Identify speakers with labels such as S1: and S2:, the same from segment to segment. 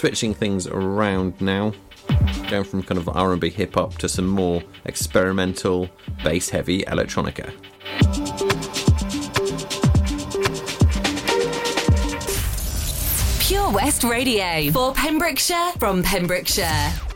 S1: switching things around now, going from kind of R&B hip hop to some more experimental, bass-heavy electronica.
S2: Pure West Radio for Pembrokeshire from Pembrokeshire.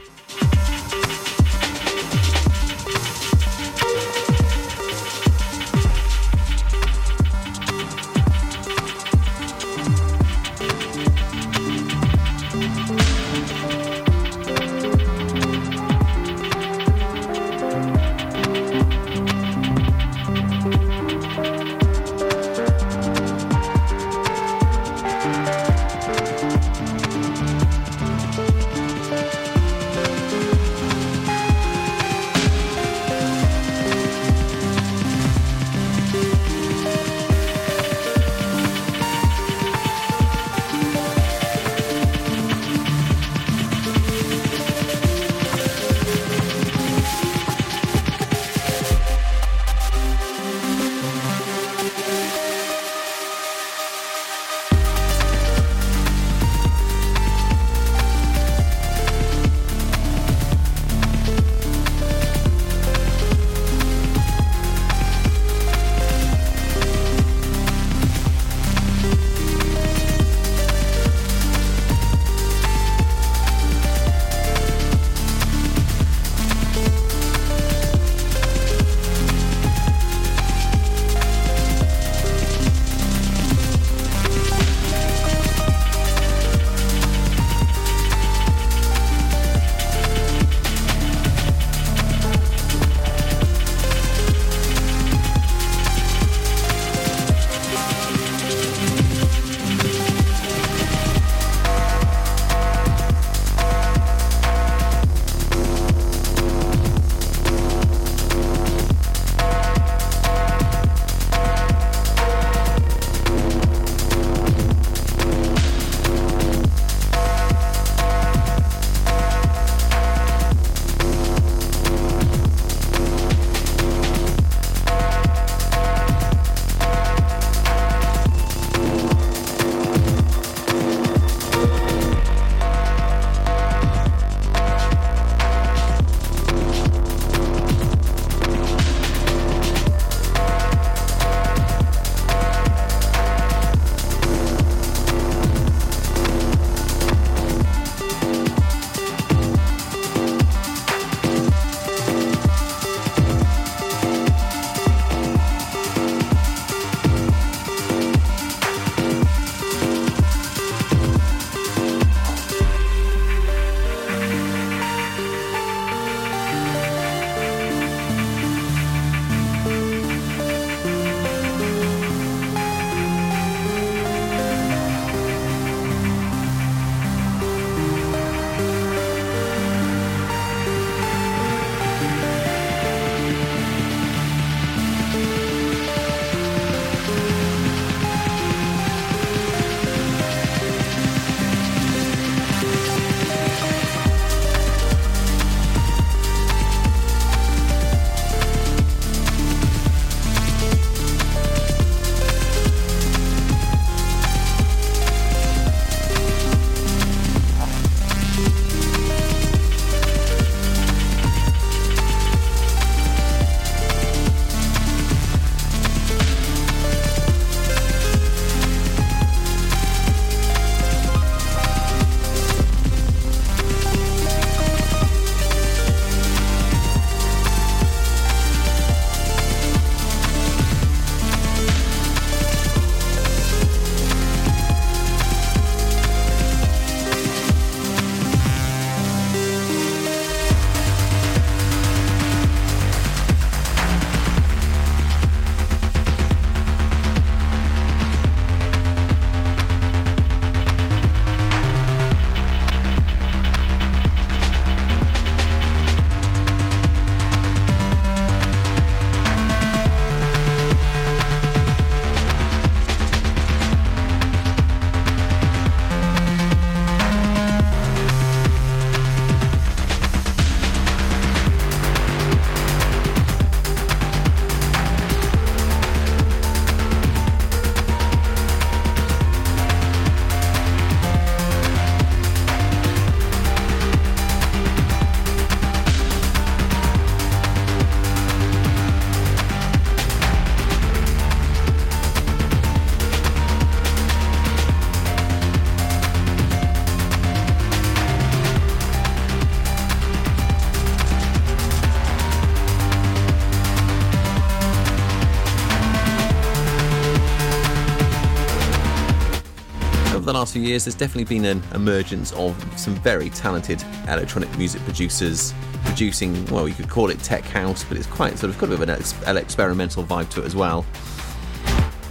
S1: Over the last few years, there's definitely been an emergence of some very talented electronic music producers producing, well, you could call it tech house, but it's quite sort of got a bit of an ex- experimental vibe to it as well.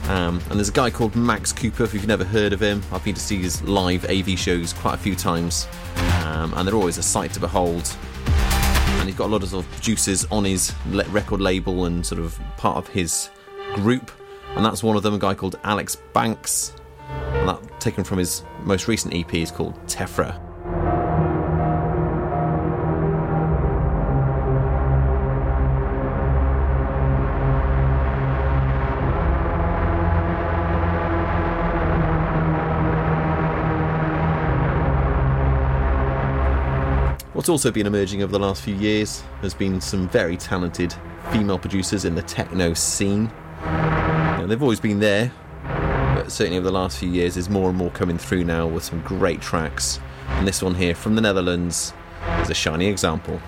S1: Um, and there's a guy called Max Cooper, if you've never heard of him. I've been to see his live AV shows quite a few times, um, and they're always a sight to behold. And he's got a lot of sort of producers on his record label and sort of part of his group, and that's one of them, a guy called Alex Banks. And that taken from his most recent EP is called Tefra. What's also been emerging over the last few years has been some very talented female producers in the techno scene. Know, they've always been there, certainly over the last few years, is more and more coming through now with some great tracks. And this one here from the Netherlands is a shining example.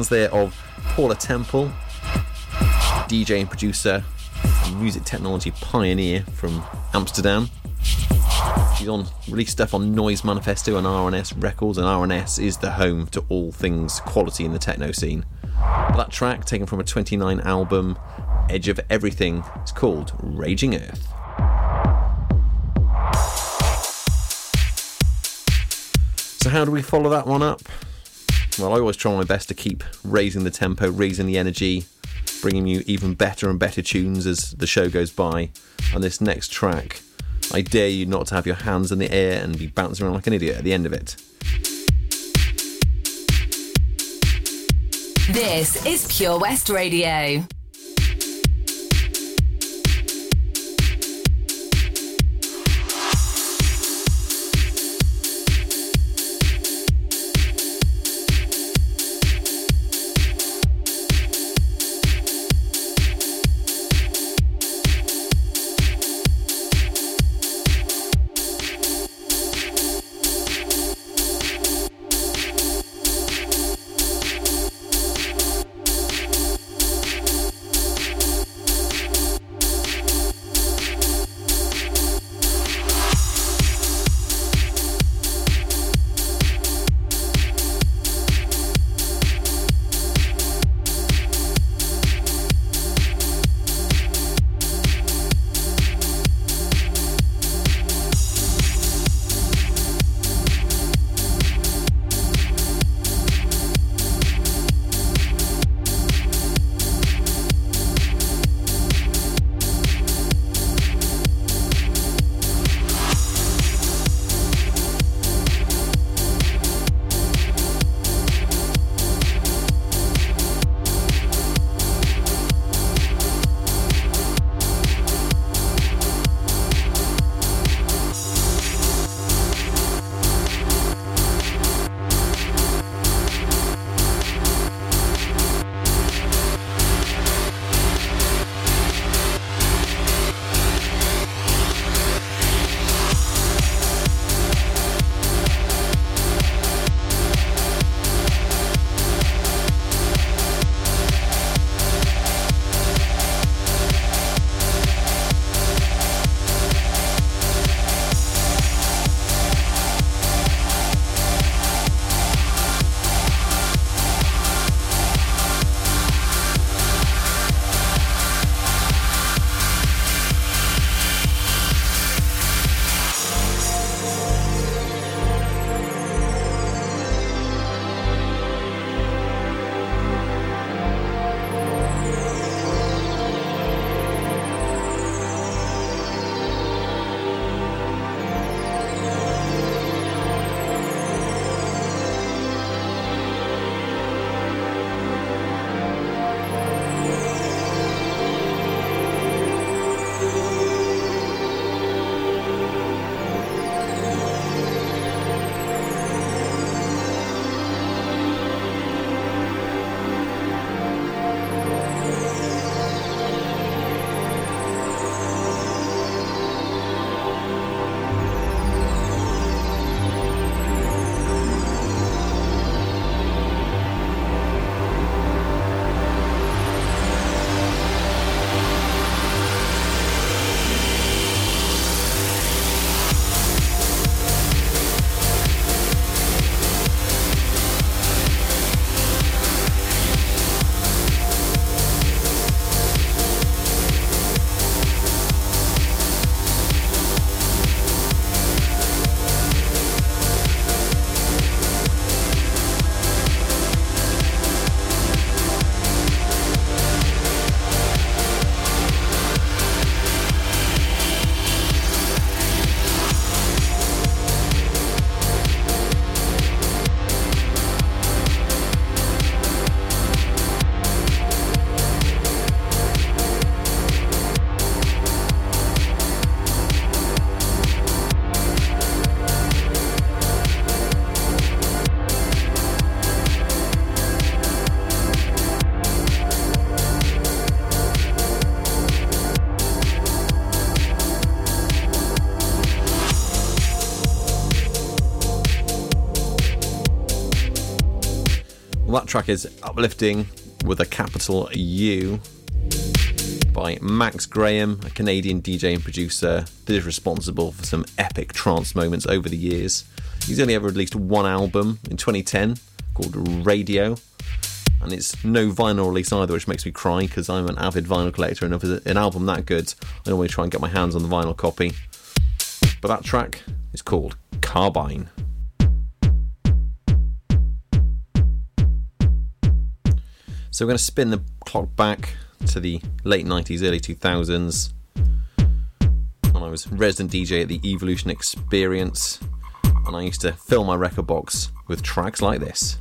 S1: Sounds there of Paula Temple, DJ and producer, music technology pioneer from Amsterdam. She's on released stuff on Noise Manifesto and R&S Records, and R&S is the home to all things quality in the techno scene. That track, taken from a 29 album, Edge of Everything, is called Raging Earth. So, how do we follow that one up? Well, I always try my best to keep raising the tempo, raising the energy, bringing you even better and better tunes as the show goes by. On this next track, I dare you not to have your hands in the air and be bouncing around like an idiot at the end of it.
S2: This is Pure West Radio.
S1: Track is Uplifting with a capital U by Max Graham, a Canadian DJ and producer that is responsible for some epic trance moments over the years. He's only ever released one album in 2010 called Radio, and it's no vinyl release either, which makes me cry because I'm an avid vinyl collector, and if it's an album that good, I always try and get my hands on the vinyl copy. But that track is called Carbine. So we're going to spin the clock back to the late 90s, early 2000s. And I was resident DJ at the Evolution Experience. And I used to fill my record box with tracks like this.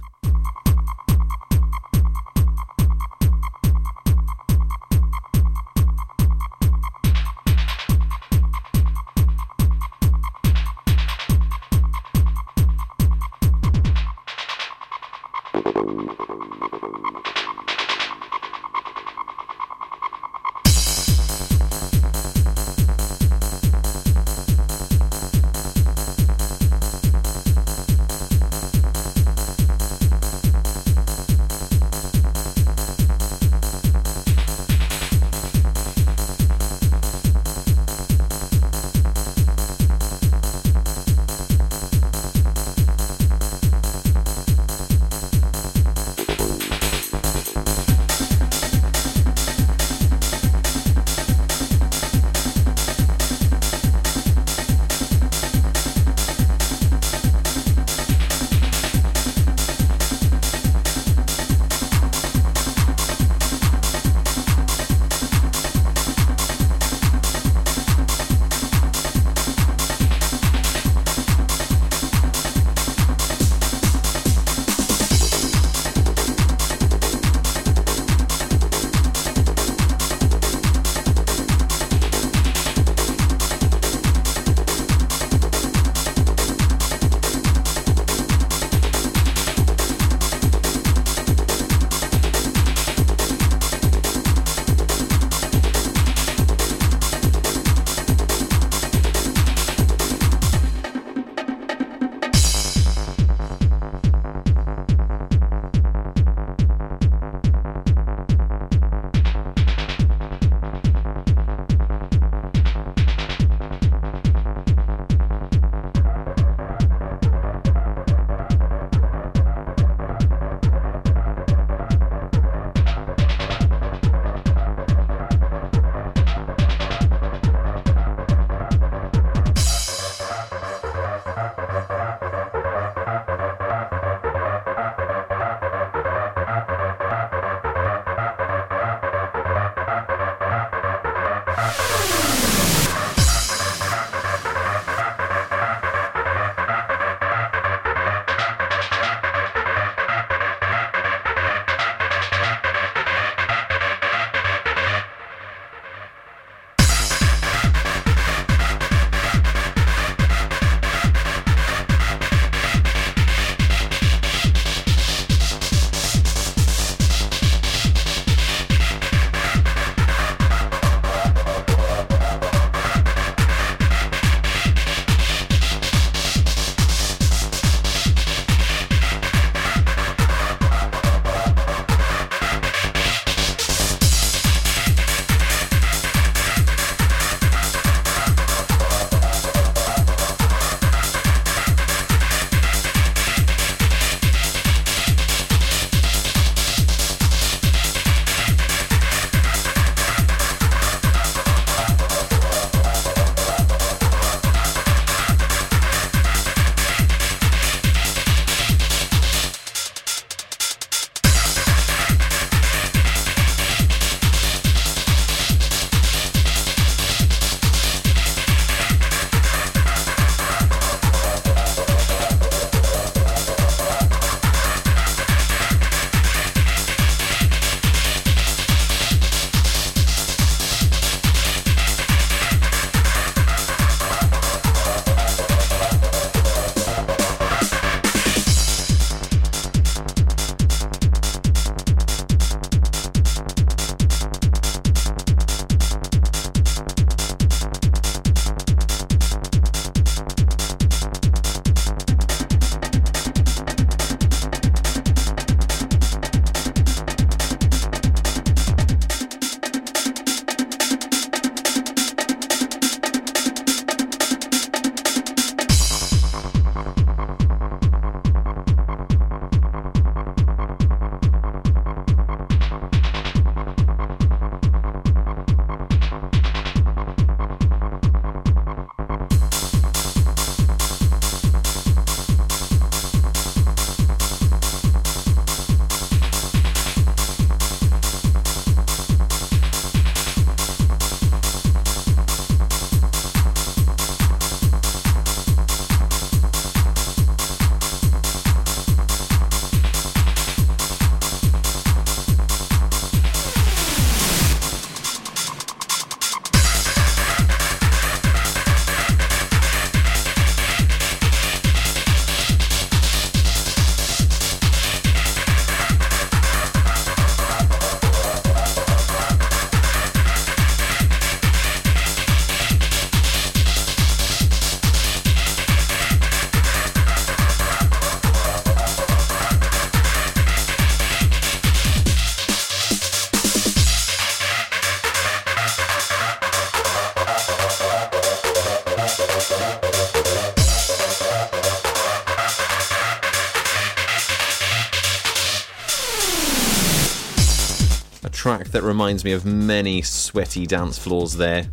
S1: That reminds me of many sweaty dance floors there,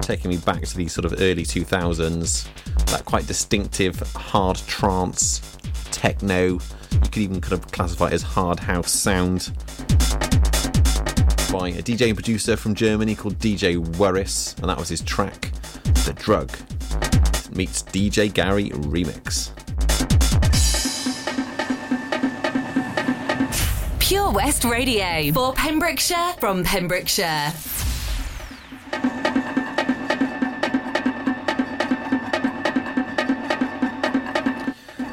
S1: taking me back to the sort of early 2000s. That quite distinctive hard trance, techno, you could even kind of classify it as hard house sound by a DJ and producer from Germany called DJ Worris, and that was his track, The Drug. Meets DJ Gary Remix.
S2: Pure West Radio for Pembrokeshire from Pembrokeshire.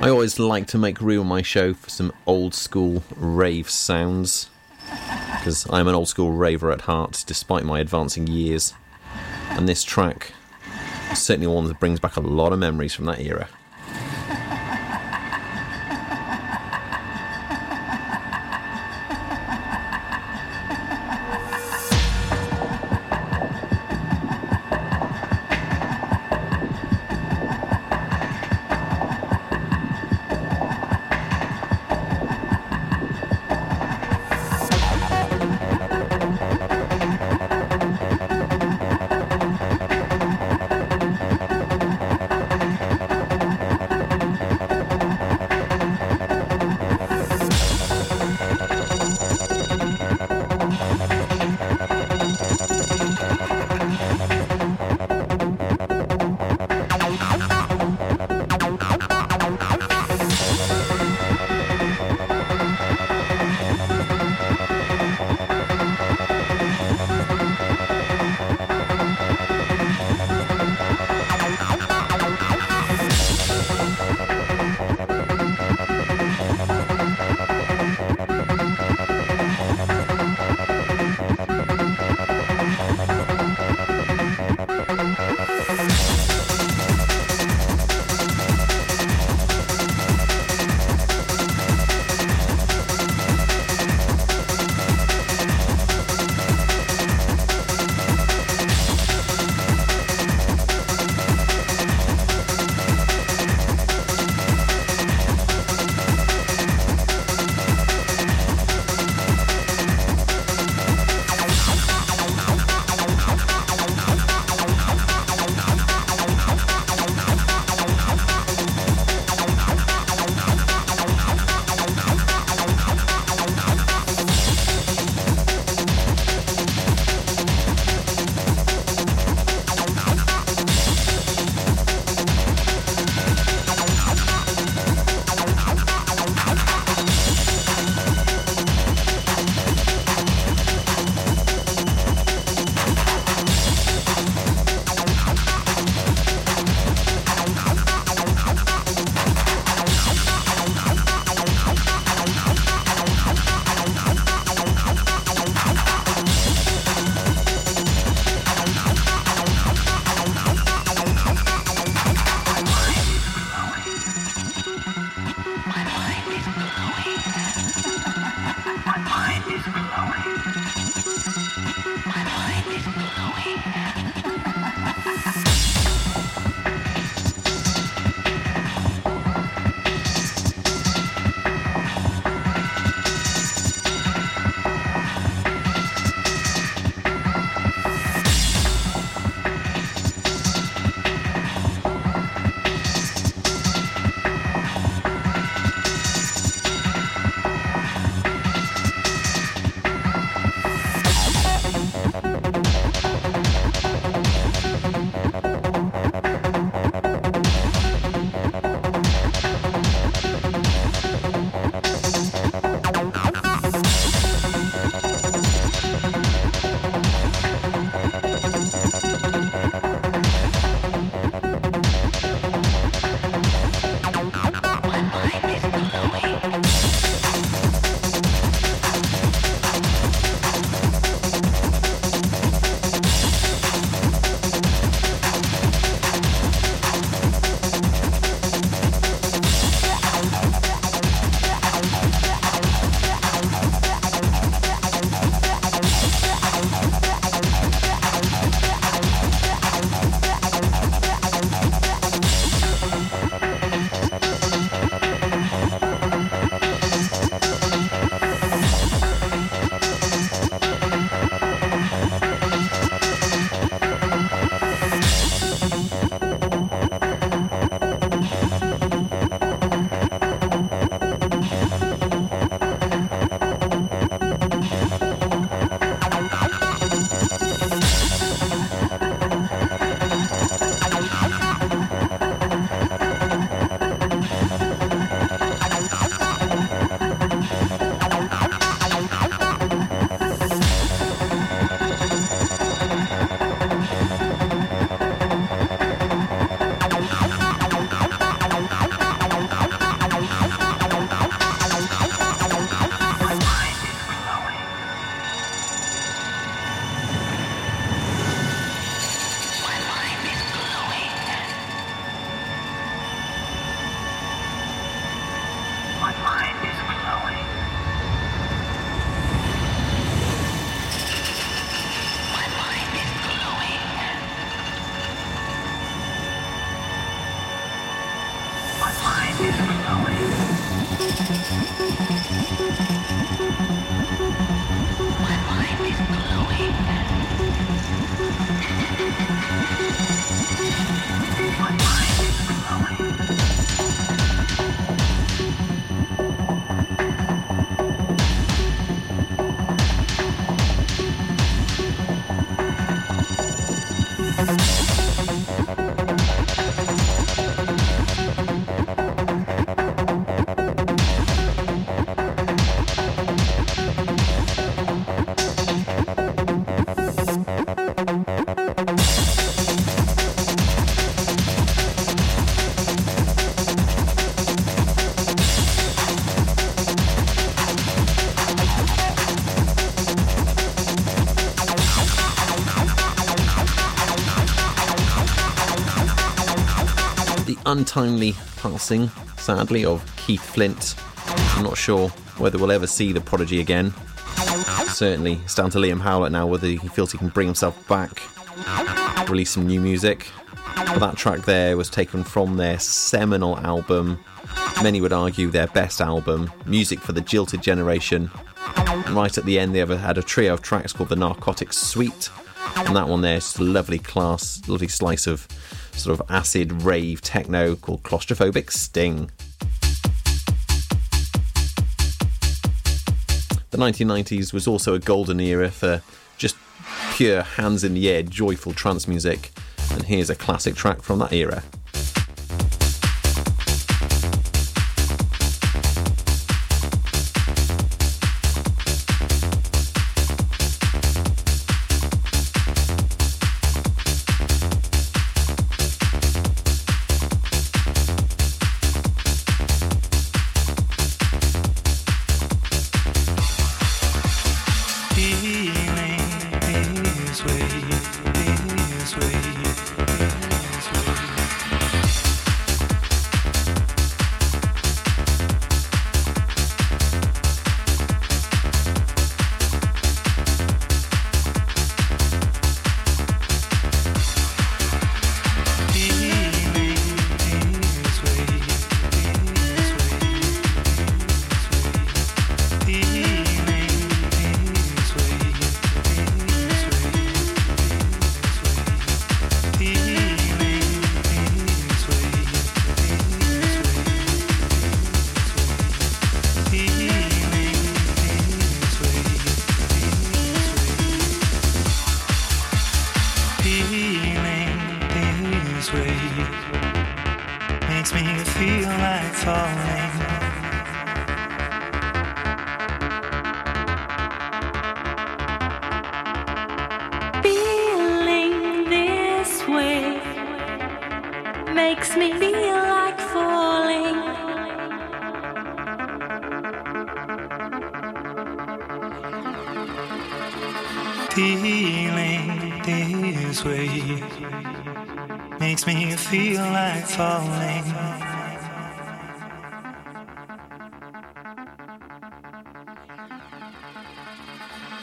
S1: I always like to make room on my show for some old school rave sounds because I'm an old school raver at heart despite my advancing years. And this track certainly one that brings back a lot of memories from that era.
S3: Untimely passing, sadly, of Keith Flint. I'm not sure whether we'll ever see the prodigy again. Certainly, it's down to Liam Howlett now whether he feels he can bring himself back, release some new music. But that track there was taken from their seminal album, many would argue their best album, Music for the Jilted Generation. And right at the end, they had a trio of tracks called the Narcotics Suite, and that one there is just a lovely class, lovely slice of sort of acid rave techno called Claustrophobic Sting. The 1990s was also a golden era for just pure hands in the air, joyful trance music, and here's a classic track from that era.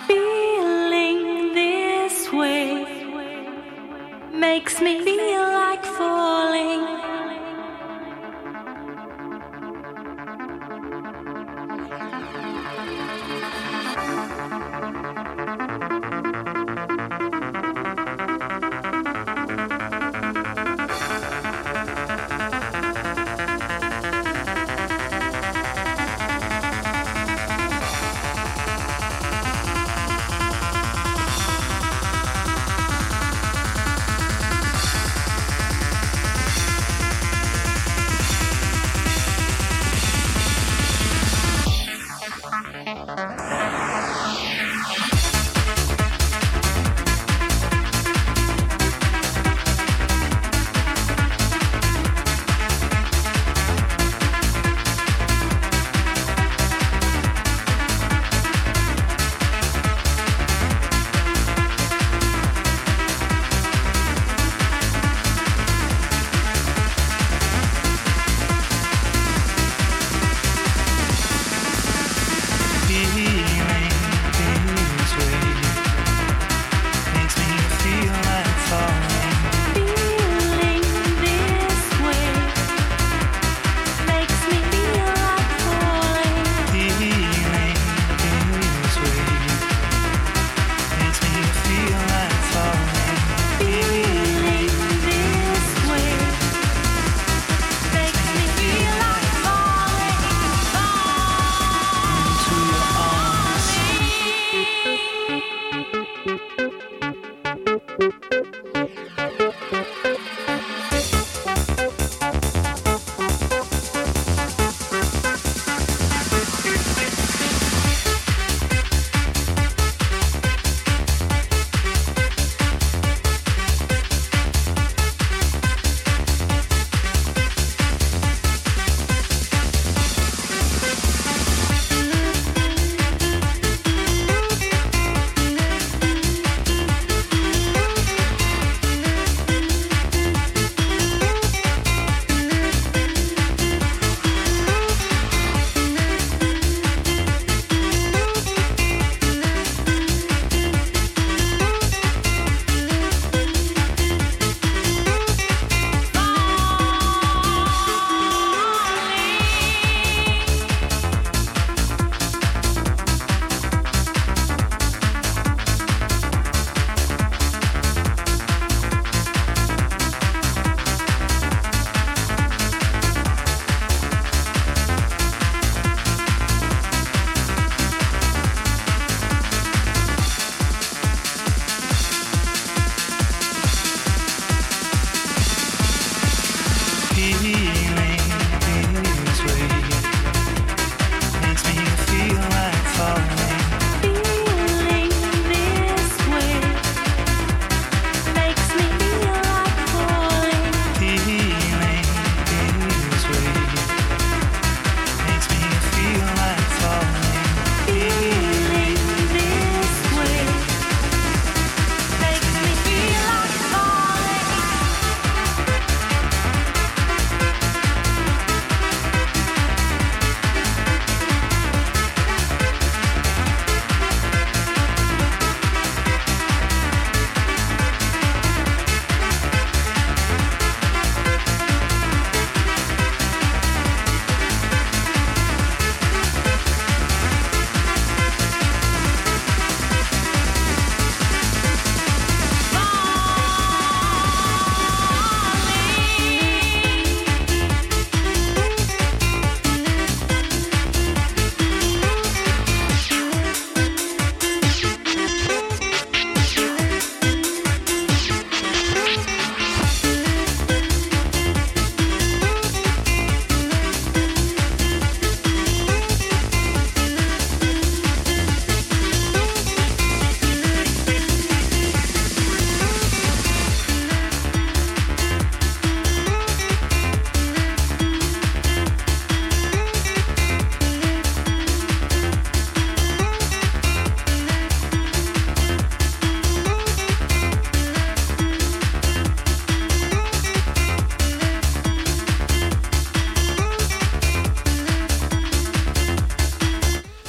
S3: Feeling this way makes me feel.
S1: Música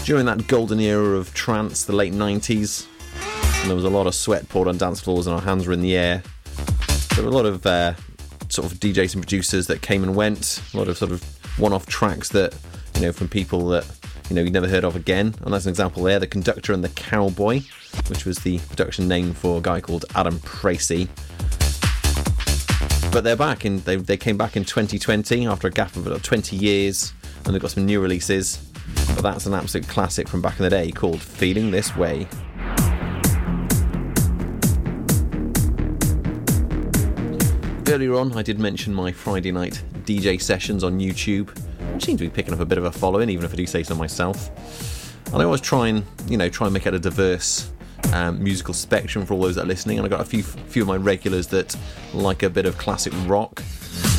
S1: during that golden era of trance, the late 90s, and there was a lot of sweat poured on dance floors and our hands were in the air. There were a lot of uh, sort of DJs and producers that came and went, a lot of sort of one off tracks that, you know, from people that, you know, you'd never heard of again. And that's an example there The Conductor and the Cowboy, which was the production name for a guy called Adam Pracy. But they're back, and they, they came back in 2020 after a gap of about 20 years, and they've got some new releases. But that's an absolute classic from back in the day called Feeling This Way. Earlier on, I did mention my Friday night DJ sessions on YouTube, which seem to be picking up a bit of a following, even if I do say so myself. And I always try and, you know, try and make it a diverse um, musical spectrum for all those that are listening. And I got a few few of my regulars that like a bit of classic rock,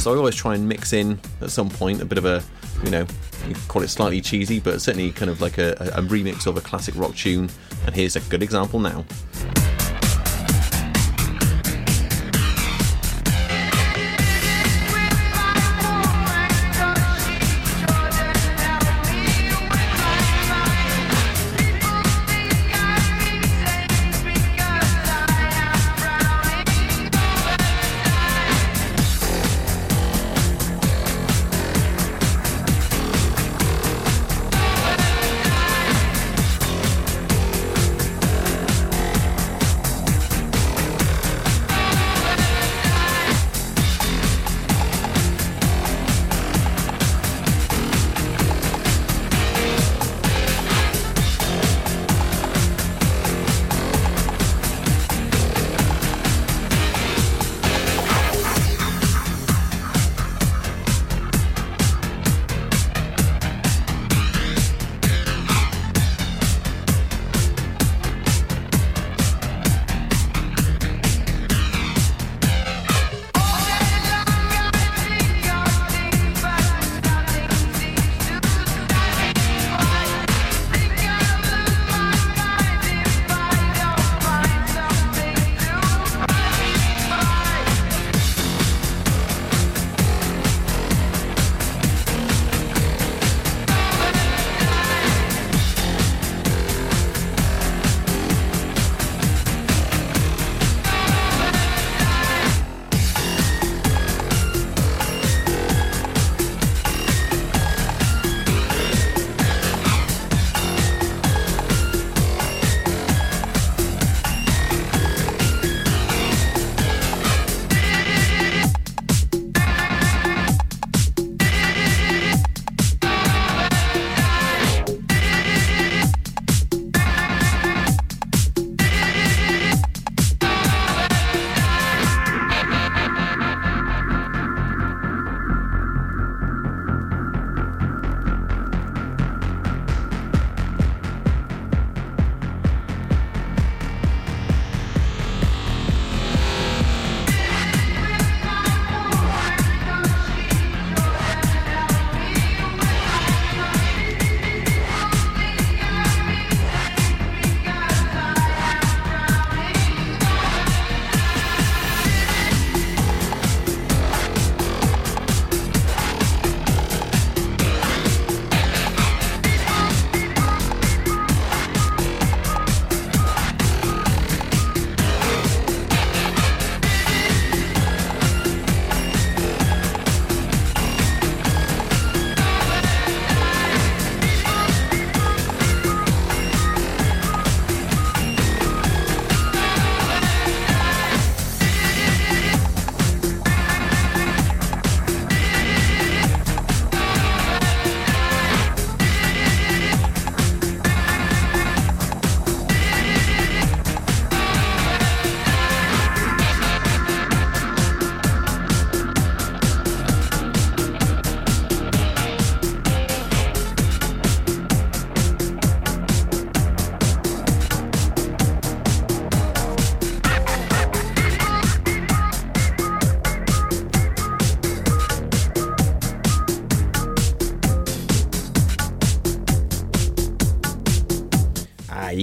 S1: so I always try and mix in at some point a bit of a, you know, you call it slightly cheesy, but certainly kind of like a, a remix of a classic rock tune. And here's a good example now.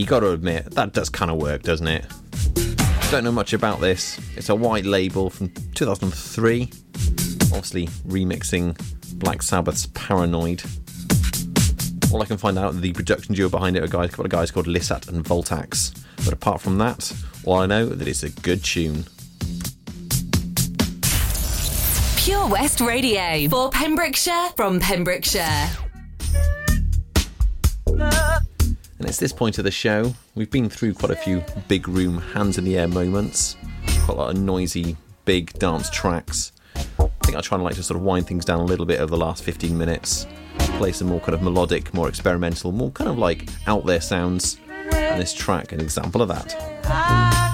S1: You got to admit, that does kind of work, doesn't it? Don't know much about this. It's a white label from 2003, obviously remixing Black Sabbath's Paranoid.
S3: All I can find out, the production duo behind it are guys, a couple of guys called Lissat and Voltaxx. But apart from that, all I know that it's a good tune.
S2: Pure West Radio for Pembrokeshire from Pembrokeshire.
S3: And it's this point of the show. We've been through quite a few big room, hands in the air moments, quite a lot of noisy, big dance tracks. I think I try and like to sort of wind things down a little bit over the last 15 minutes, play some more kind of melodic, more experimental, more kind of like out there sounds. And this track, an example of that.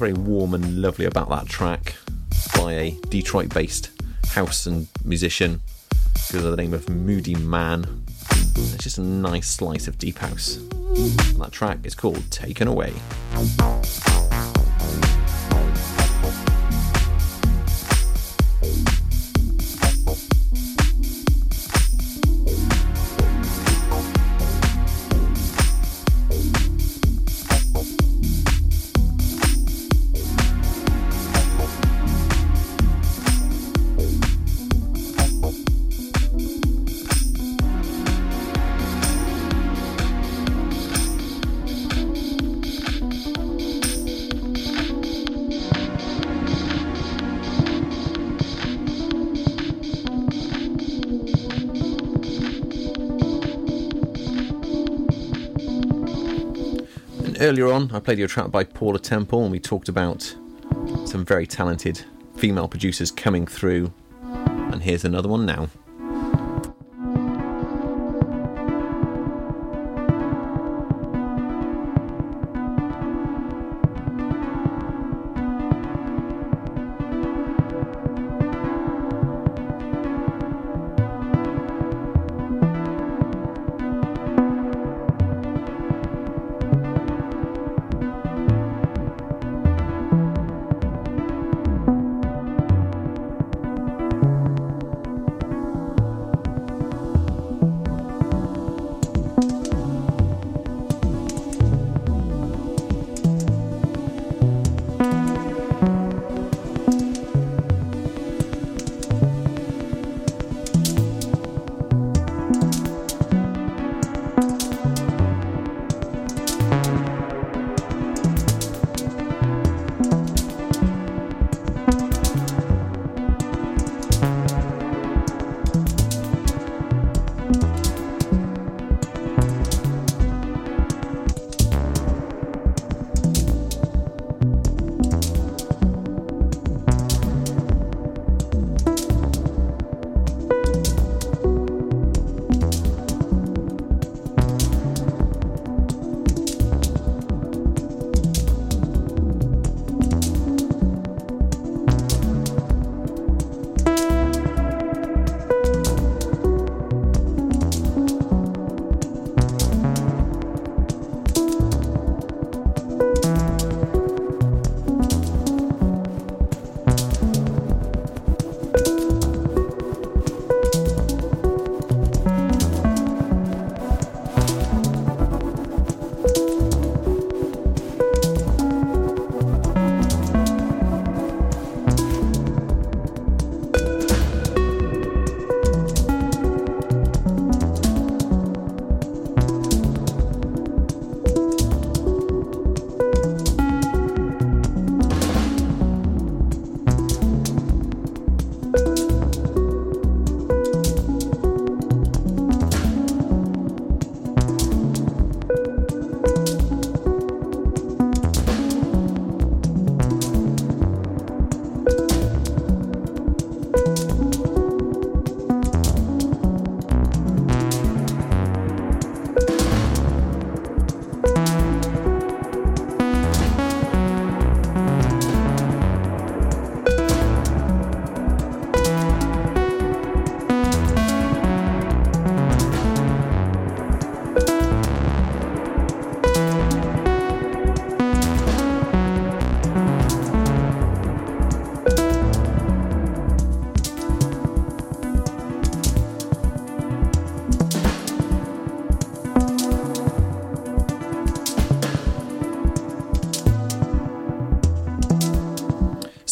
S1: Very warm and lovely about that track by a Detroit based house and musician goes the name of Moodymann. It's just a nice slice of deep house. And that track is called Taken Away. Earlier on, I played you a track by Paula Temple, and we talked about some very talented female producers coming through. And here's another one now.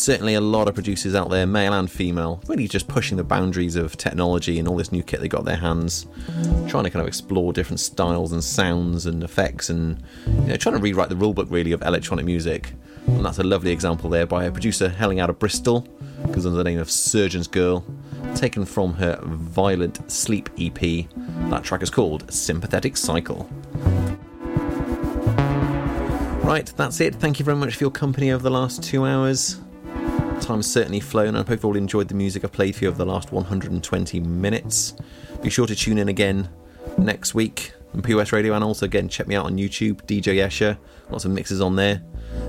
S1: Certainly a lot of producers out there, male and female, really just pushing the boundaries of technology and all this new kit they got their hands, trying to kind of explore different styles and sounds and effects, and you know, trying to rewrite the rulebook really of electronic music. And that's a lovely example there by a producer hailing out of Bristol, because under the name of Surgeon's Girl, taken from her Violent Sleep EP. That track is called Sympathetic Cycle. Right, that's it. Thank you very much for your company over the last two hours time's certainly flown, and I hope you've all enjoyed the music I played for you over the last 120 minutes. Be sure to tune in again next week on POS Radio, and also again check me out on YouTube, DJ Escher. Lots of mixes on there.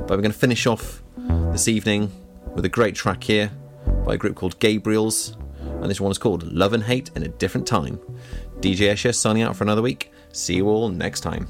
S1: But we're going to finish off this evening with a great track here by a group called Gabriels, and this one is called Love and Hate in a Different Time. DJ Escher signing out for another week. See you all next time.